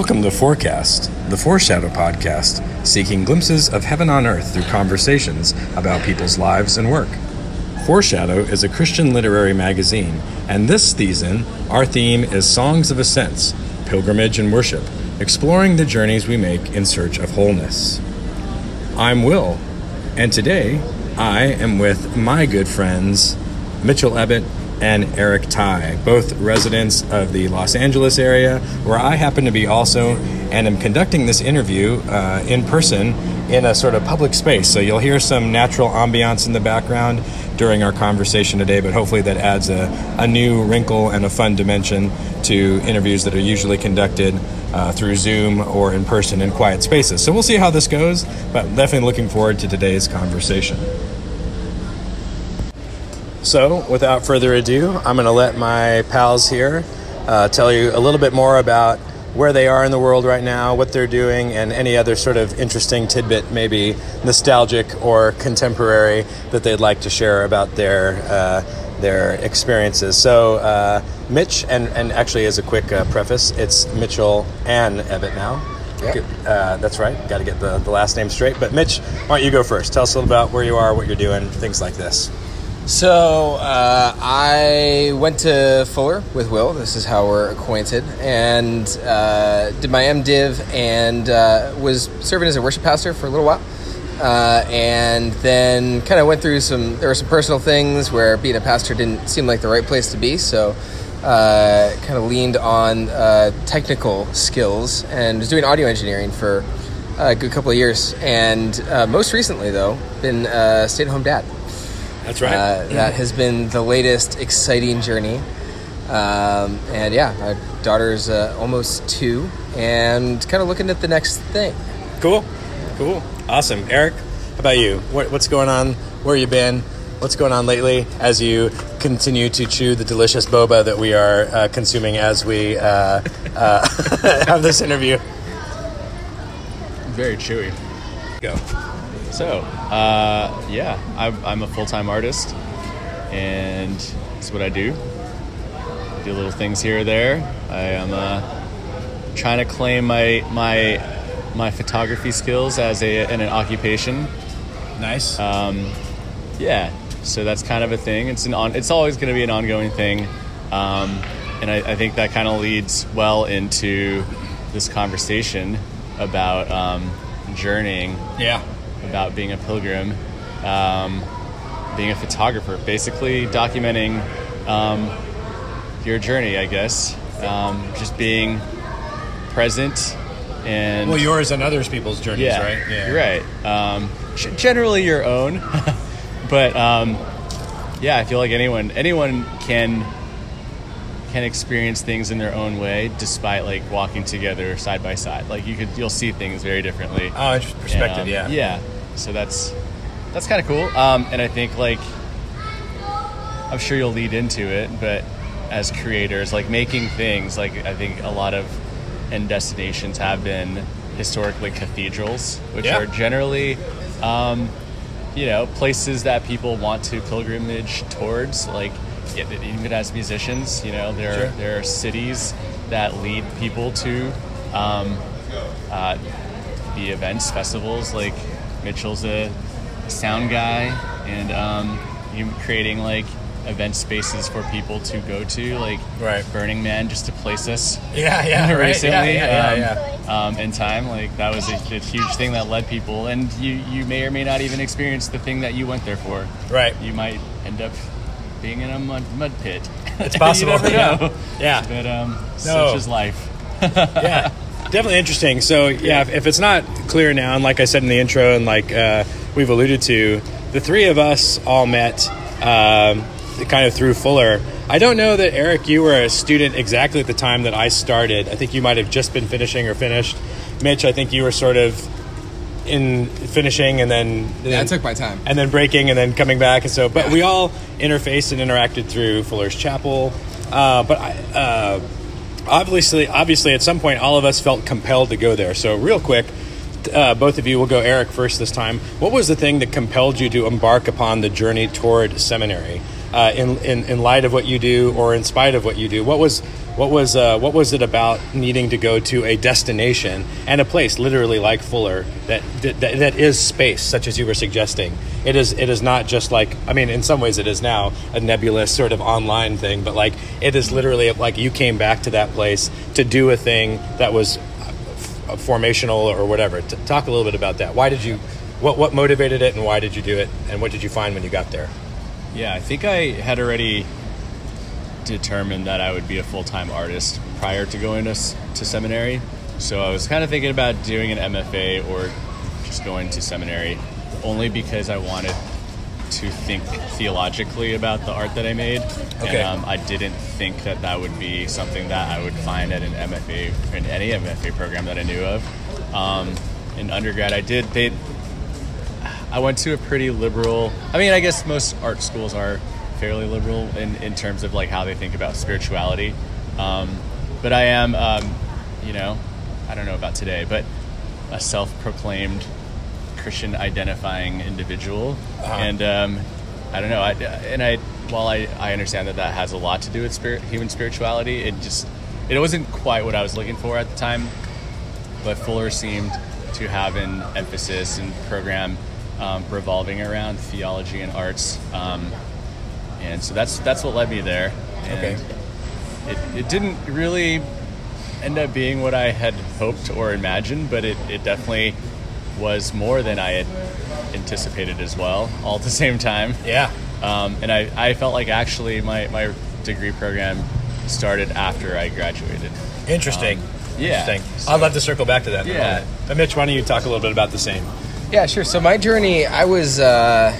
Welcome to Forecast, the Foreshadow podcast, seeking glimpses of heaven on earth through conversations about people's lives and work. Foreshadow is a Christian literary magazine, and this season, our theme is Songs of Ascents, Pilgrimage and Worship, exploring the journeys we make in search of wholeness. I'm Will, and today I am with my good friends Mitchell Ebbett and Eric Ty, both residents of the Los Angeles area, where I happen to be also, and am conducting this interview uh, in person in a sort of public space. So you'll hear some natural ambiance in the background during our conversation today, but hopefully that adds a, a new wrinkle and a fun dimension to interviews that are usually conducted uh, through Zoom or in person in quiet spaces. So we'll see how this goes, but definitely looking forward to today's conversation. So, without further ado, I'm going to let my pals here uh, tell you a little bit more about where they are in the world right now, what they're doing, and any other sort of interesting tidbit, maybe nostalgic or contemporary, that they'd like to share about their uh, their experiences. So, uh, Mitch, and, and actually, as a quick uh, preface, it's Mitchell and Ebbett now. Yep. Uh, that's right. Got to get the, the last name straight. But Mitch, why don't you go first? Tell us a little about where you are, what you're doing, things like this. So uh, I went to Fuller with Will. This is how we're acquainted, and uh, did my MDiv and uh, was serving as a worship pastor for a little while. Uh, and then kind of went through some. There were some personal things where being a pastor didn't seem like the right place to be. So uh, kind of leaned on uh, technical skills and was doing audio engineering for a good couple of years. And most recently, though, been a stay-at-home dad. That's right. Uh, that has been the latest exciting journey. Um, and yeah, my daughter's uh, almost two and kind of looking at the next thing. Cool. Cool. Awesome. Eric, how about you? What, what's going on? Where you been? What's going on lately as you continue to chew the delicious boba that we are uh, consuming as we uh, uh, have this interview? Very chewy. Go. So, uh, yeah, I'm, I'm a full time artist, and that's what I do. I Do little things here or there. I am uh, trying to claim my my my photography skills as a in an occupation. Nice. Um, yeah, so that's kind of a thing. It's an on. It's always going to be an ongoing thing, um, and I, I, think that kind of leads well into this conversation about um, journeying. Yeah about being a pilgrim, um, being a photographer, basically documenting um, your journey, I guess. Um, just being present and well, yours and others people's journeys, yeah, right? Yeah, you're right. Um, generally your own, but um, yeah, I feel like anyone anyone can can experience things in their own way despite like walking together side by side. Like you could you'll see things very differently. Oh perspective and, yeah. um, yeah. So that's that's kind of cool. Um, and i think like i'm sure you'll lead into it but as creators like making things like i think a lot of end destinations have been historically cathedrals which yeah. are generally um, you know places that people want to pilgrimage towards like even as musicians, you know, there sure. are, there are cities that lead people to um, uh, the events, festivals. Like Mitchell's a sound guy, and um, you creating like event spaces for people to go to, like right. Burning Man, just to place us. Yeah, yeah, recently, right. yeah, um, yeah, yeah. Um, in time, like that was a, a, huge thing that led people, and you you may or may not even experience the thing that you went there for. Right. You might end up being in a mud, mud pit. It's possible. you never know. Yeah. But um, No. such is life. yeah, definitely interesting. So yeah, if, if it's not clear now, and like I said in the intro, and like uh, we've alluded to, the three of us all met um, kind of through Fuller. I don't know that Eric, you were a student exactly at the time that I started. I think you might have just been finishing or finished. Mitch, I think you were sort of in finishing and then yeah, then, took my time. and then breaking and then coming back. And so but we all interfaced and interacted through Fuller's Chapel. Uh, but I, uh, obviously obviously at some point all of us felt compelled to go there. So real quick uh, both of you will go Eric first this time. What was the thing that compelled you to embark upon the journey toward seminary uh, in, in in light of what you do or in spite of what you do what was What was uh, what was it about needing to go to a destination and a place, literally like Fuller, that that, that is space, such as you were suggesting? It is it is not just like I mean, in some ways it is now a nebulous sort of online thing, but like it is literally like you came back to that place to do a thing that was uh, formational or whatever. T- talk a little bit about that. Why did you? What what motivated it, and why did you do it, and what did you find when you got there? Yeah, I think I had already determined that I would be a full time artist prior to going to, to seminary. So I was kind of thinking about doing an MFA or just going to seminary only because I wanted to think theologically about the art that I made. Okay. And um, I didn't think that that would be something that I would find at an MFA, in any MFA program that I knew of. Um, in undergrad, I did, they, I went to a pretty liberal, I mean, I guess most art schools are fairly liberal in, in terms of like how they think about spirituality. Um, but I am, um, you know, I don't know about today, but a self-proclaimed Christian identifying individual, Uh-huh. and um, I don't know. I, and I, while I, I understand that that has a lot to do with spirit, human spirituality, it just it wasn't quite what I was looking for at the time. But Fuller seemed to have an emphasis and program um, revolving around theology and arts. Um, and so that's that's what led me there. And Okay. It, it didn't really end up being what I had hoped or imagined, but it, it definitely was more than I had anticipated as well, all at the same time. Yeah. Um, and I, I felt like actually my, my degree program started after I graduated. Interesting. Um, yeah. Interesting. I'd love to circle back to that. Yeah. But Mitch, why don't you talk a little bit about the same? Yeah, sure. So my journey, I was uh,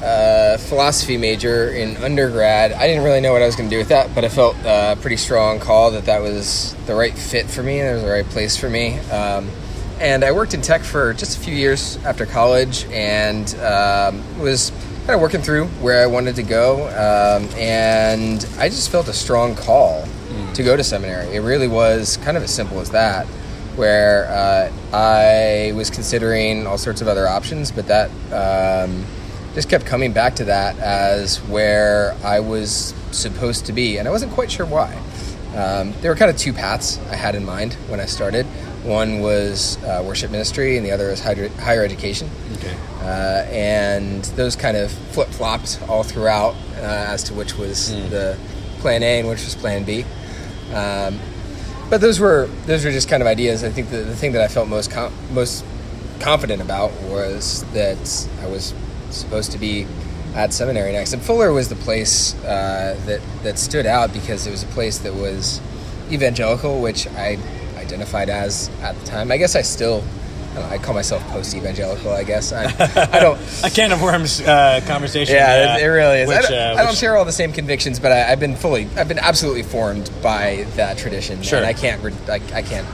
a philosophy major in undergrad. I didn't really know what I was going to do with that, but I felt uh, a pretty strong call that that was the right fit for me. That was the right place for me. Um, and I worked in tech for just a few years after college, and um, was kind of working through where I wanted to go. Um, and I just felt a strong call to go to seminary. It really was kind of as simple as that where uh, I was considering all sorts of other options, but that um, just kept coming back to that as where I was supposed to be, and I wasn't quite sure why. Um, there were kind of two paths I had in mind when I started. One was uh, worship ministry, and the other was higher, higher education. Okay. Uh, and those kind of flip flopped all throughout uh, as to which was the plan A and which was plan B. Um, but those were those were just kind of ideas. I think the, the thing that I felt most com- most confident about was that I was supposed to be at seminary next, and Fuller was the place uh, that that stood out because it was a place that was evangelical, which I identified as at the time. I guess I still. I, don't know, I call myself post-evangelical. I guess I, I don't. A can of worms uh, conversation. Yeah, uh, it, really is. I, don't, uh, I don't share all the same convictions, but I, I've been fully, I've been absolutely formed by that tradition. Sure. and I can't, re- I, I can't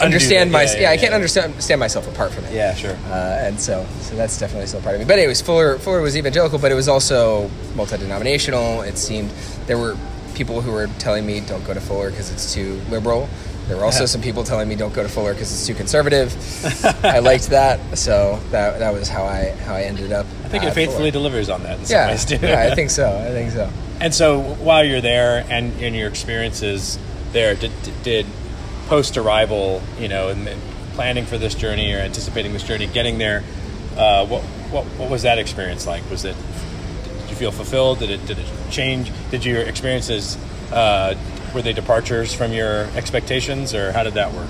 understand my, Yeah, yeah, yeah, I can't understand, understand myself apart from it. Yeah, sure. Uh, and so, so that's definitely still part of me. But anyways, Fuller, Fuller was evangelical, but it was also multi-denominational. It seemed there were people who were telling me don't go to Fuller because it's too liberal. There were also Yeah. some people telling me don't go to Fuller because it's too conservative. I liked that, so that that was how I how I ended up. I think it faithfully Fuller. delivers on that in some Yeah, ways, yeah, I think so. I think so. And so, while you're there, and in your experiences there, did, did post arrival, you know, and and planning for this journey or anticipating this journey, getting there, uh, what, what what was that experience like? Was it did you feel fulfilled? Did it did it change? Did your experiences uh, were they departures from your expectations, or how did that work?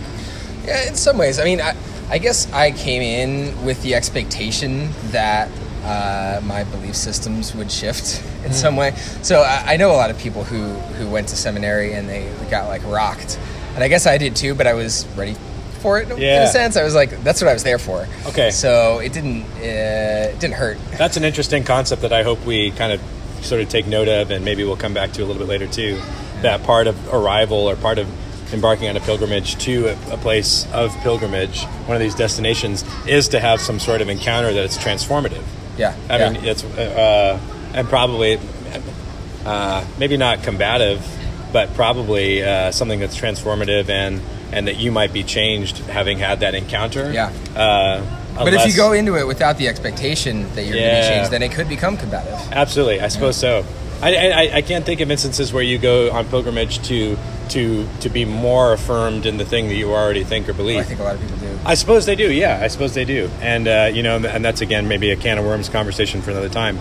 Yeah, in some ways. I mean, I, I guess I came in with the expectation that uh, my belief systems would shift in some way. So I, I know a lot of people who who went to seminary and they got like rocked, and I guess I did too. But I was ready for it in a sense. I was like, that's what I was there for. Okay. So it didn't uh, it didn't hurt. That's an interesting concept that I hope we kind of sort of take note of, and maybe we'll come back to a little bit later too. That part of arrival or part of embarking on a pilgrimage to a, a place of pilgrimage, one of these destinations, is to have some sort of encounter that it's transformative. Yeah. I yeah. mean, it's uh, and probably uh, maybe not combative, but probably uh, something that's transformative and and that you might be changed having had that encounter. Yeah. Uh, but if you go into it without the expectation that you're going to be changed, then it could become combative. Absolutely, I suppose so. I, I, I can't think of instances where you go on pilgrimage to to to be more affirmed in the thing that you already think or believe. I think a lot of people do. I suppose they do. Yeah, I suppose they do. And uh, you know, and that's again maybe a can of worms conversation for another time.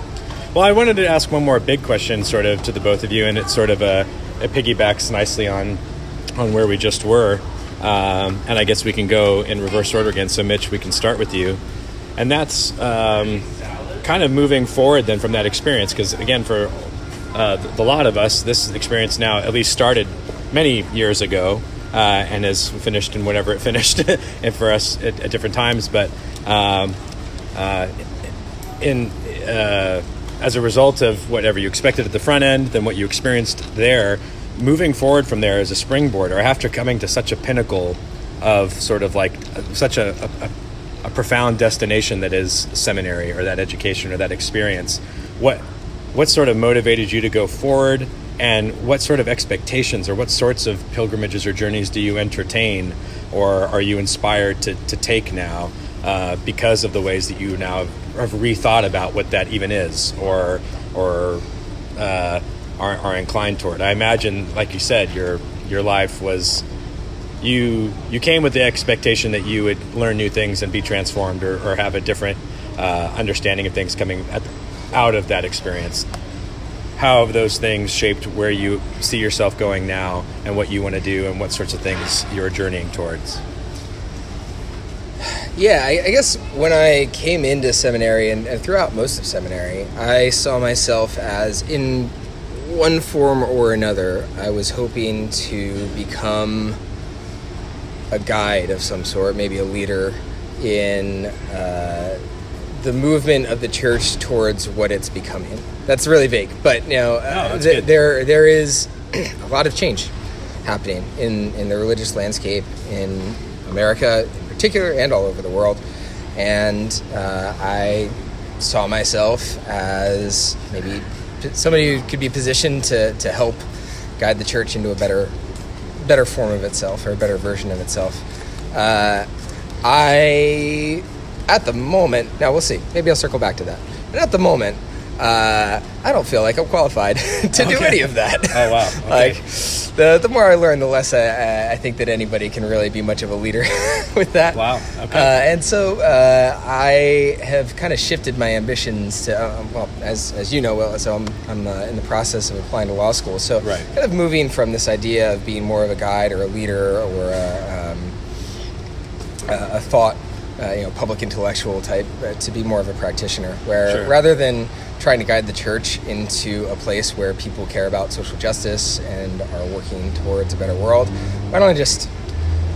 Well, I wanted to ask one more big question, sort of to the both of you, and it's sort of a it piggybacks nicely on on where we just were. Um, and I guess we can go in reverse order again. So, Mitch, we can start with you, and that's um, kind of moving forward then from that experience, because again, for uh, the lot of us, this experience now at least started many years ago uh, and has finished in whatever it finished, and for us at, at different times. But um, uh, in uh, as a result of whatever you expected at the front end, then what you experienced there, moving forward from there as a springboard, or after coming to such a pinnacle of sort of like such a, a, a profound destination that is seminary or that education or that experience, what what sort of motivated you to go forward? And what sort of expectations or what sorts of pilgrimages or journeys do you entertain or are you inspired to, to take now uh, because of the ways that you now have rethought about what that even is or or uh, are, are inclined toward. I imagine, like you said, your your life was you you came with the expectation that you would learn new things and be transformed or, or have a different uh, understanding of things coming at, out of that experience. How have those things shaped where you see yourself going now and what you want to do and what sorts of things you're journeying towards? Yeah, I, I, guess when I came into seminary and, and, throughout most of seminary, I saw myself as in one form or another, I was hoping to become a guide of some sort, maybe a leader in uh, the movement of the church towards what it's becoming. That's really vague, but you know, uh, th- there there is a lot of change happening in, in the religious landscape in America in particular and all over the world. And uh, I saw myself as maybe somebody who could be positioned to, to help guide the church into a better better form of itself or a better version of itself. Uh, I, at the moment, now we'll see. Maybe I'll circle back to that. But at the moment, uh, I don't feel like I'm qualified to okay. do any of that. Oh wow! Okay. like the the more I learn, the less I, I think that anybody can really be much of a leader with that. Wow. Okay. Uh, and so uh, I have kind of shifted my ambitions to um, well, as as you know, well, so I'm I'm uh, in the process of applying to law school. So right. kind of moving from this idea of being more of a guide or a leader or a, um, a thought uh, you know, public intellectual type uh, to be more of a practitioner, where sure. rather than trying to guide the church into a place where people care about social justice and are working towards a better world, why don't I just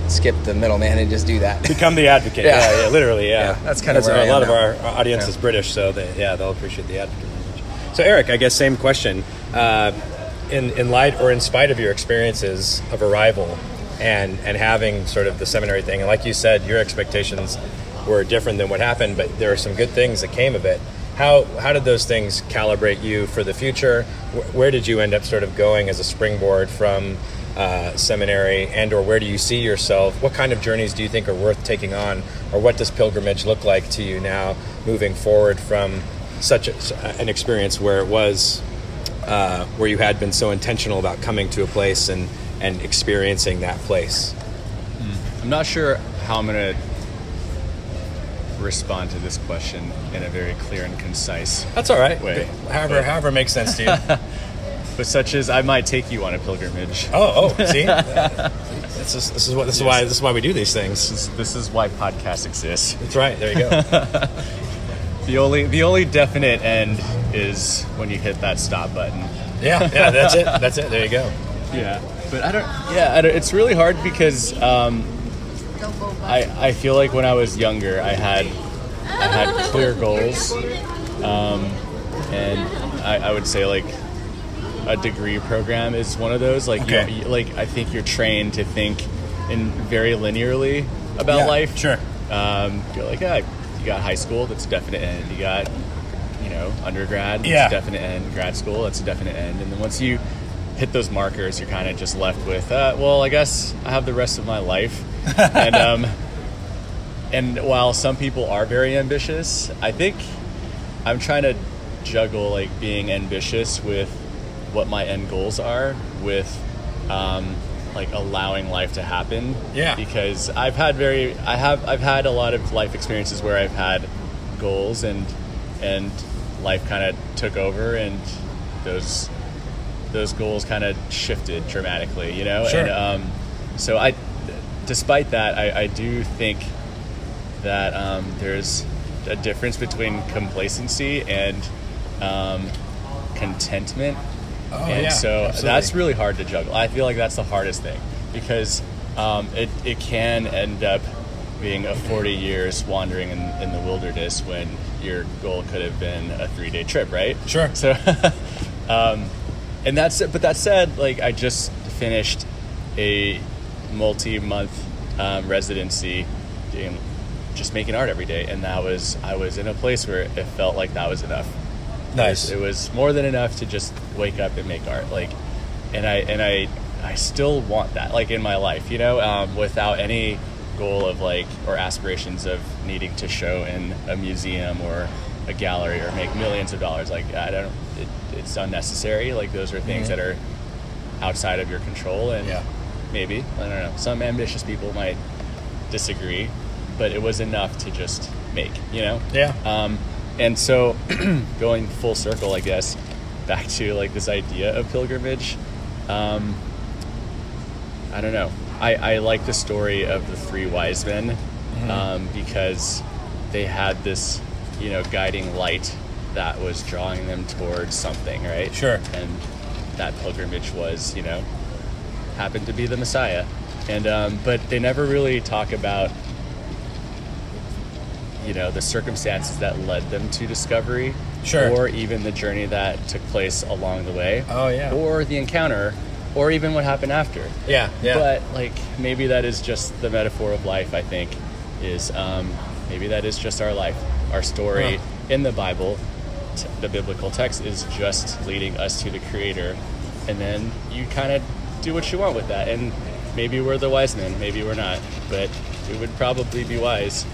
skip the middleman and just do that? Become the advocate. yeah. yeah, yeah, literally, yeah. yeah that's kind of a lot of our audience is British, so they, yeah, they'll appreciate the advocate language. So, Eric, I guess same question. Uh, in in light or in spite of your experiences of arrival and and having sort of the seminary thing, and like you said, your expectations were different than what happened, but there are some good things that came of it. How how did those things calibrate you for the future? Where did you end up sort of going as a springboard from uh, seminary, and or where do you see yourself? What kind of journeys do you think are worth taking on, or what does pilgrimage look like to you now, moving forward from such a, an experience where it was uh, where you had been so intentional about coming to a place and and experiencing that place? Hmm. I'm not sure how I'm going to respond to this question in a very clear and concise. That's all right. Way. However, but, however makes sense to you. but such as I might take you on a pilgrimage. Oh, oh, see, this is this is what this yes. is why this is why we do these things. This is, this is why podcasts exist. That's right. There you go. the only the only definite end is when you hit that stop button. Yeah, yeah, that's it. That's it. There you go. Yeah, but I don't. Yeah, I don't, it's really hard because. Um, I, I feel like when I was younger, I had I had clear goals, um, and I, I, would say like a degree program is one of those. Like okay. you, like I think you're trained to think in very linearly about yeah, life. Sure. Um, you're like, yeah, you got high school, that's a definite end. You got you know undergrad, that's yeah. a definite end. Grad school, that's a definite end. And then once you hit those markers, you're kind of just left with, uh, well, I guess I have the rest of my life and um, and while some people are very ambitious, I think I'm trying to juggle like being ambitious with what my end goals are with um, like allowing life to happen. Yeah. Because I've had very I have I've had a lot of life experiences where I've had goals and and life kind of took over and those those goals kind of shifted dramatically, you know. Sure. And um, so I, despite that, I, I do think that um, there's a difference between complacency and um, contentment. Oh, and yeah, so absolutely. that's really hard to juggle. I feel like that's the hardest thing because um, it, it can end up being a 40 years wandering in, in the wilderness when your goal could have been a three day trip, right? Sure. So, um, and that's it. but that said, like I just finished a multi month um, residency doing just making art every day, and that was I was in a place where it felt like that was enough. Nice. It was more than enough to just wake up and make art, like, and I and I I still want that, like in my life, you know, um, without any goal of like or aspirations of needing to show in a museum or a gallery or make millions of dollars. Like I don't, it, it's unnecessary. Like those are things that are outside of your control, and Yeah. maybe I don't know. Some ambitious people might disagree, but it was enough to just make, you know. Yeah. Um, and so, going full circle, I guess, back to like this idea of pilgrimage. Um, I don't know. I, I like the story of the three wise men Mm-hmm. um, because they had this, you know, guiding light that was drawing them towards something, right? Sure. And that pilgrimage was, you know, happened to be the Messiah. And um, but they never really talk about you know the circumstances that led them to discovery Sure. or even the journey that took place along the way Oh, yeah. or the encounter or even what happened after Yeah. Yeah. but like maybe that is just the metaphor of life i think is um, maybe that is just our life our story Huh. in the bible t- the biblical text is just leading us to the creator and then you kind of do what you want with that and maybe we're the wise men maybe we're not but it would probably be wise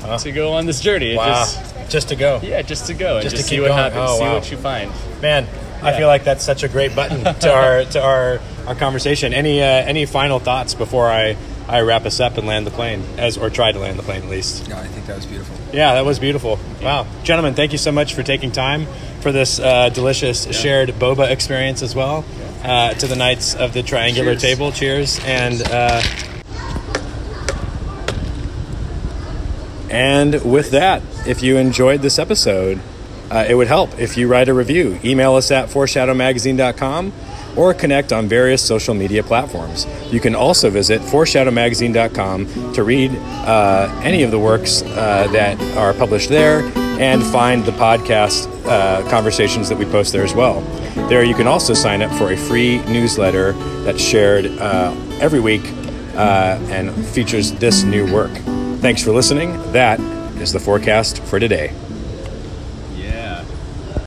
Huh. to go on this journey wow. just Just to go. yeah just to go and Just just, to see what going. happens Oh, see wow. what you find Man, I feel like that's such a great button to our to our our conversation. Any uh, any final thoughts before I I wrap us up and land the plane, as or try to land the plane at least. No, I think that was beautiful. Yeah, that was beautiful. Wow, gentlemen, thank you so much for taking time for this uh, delicious shared boba experience as well. Uh, to the Knights of the Triangular Cheers. Table, cheers, and. Uh, And with that, if you enjoyed this episode, uh, it would help if you write a review. Email us at foreshadowmagazine.com or connect on various social media platforms. You can also visit foreshadowmagazine.com to read uh, any of the works uh, that are published there and find the podcast uh, conversations that we post there as well. There, you can also sign up for a free newsletter that's shared uh, every week uh, and features this new work. Thanks for listening. That is the forecast for today.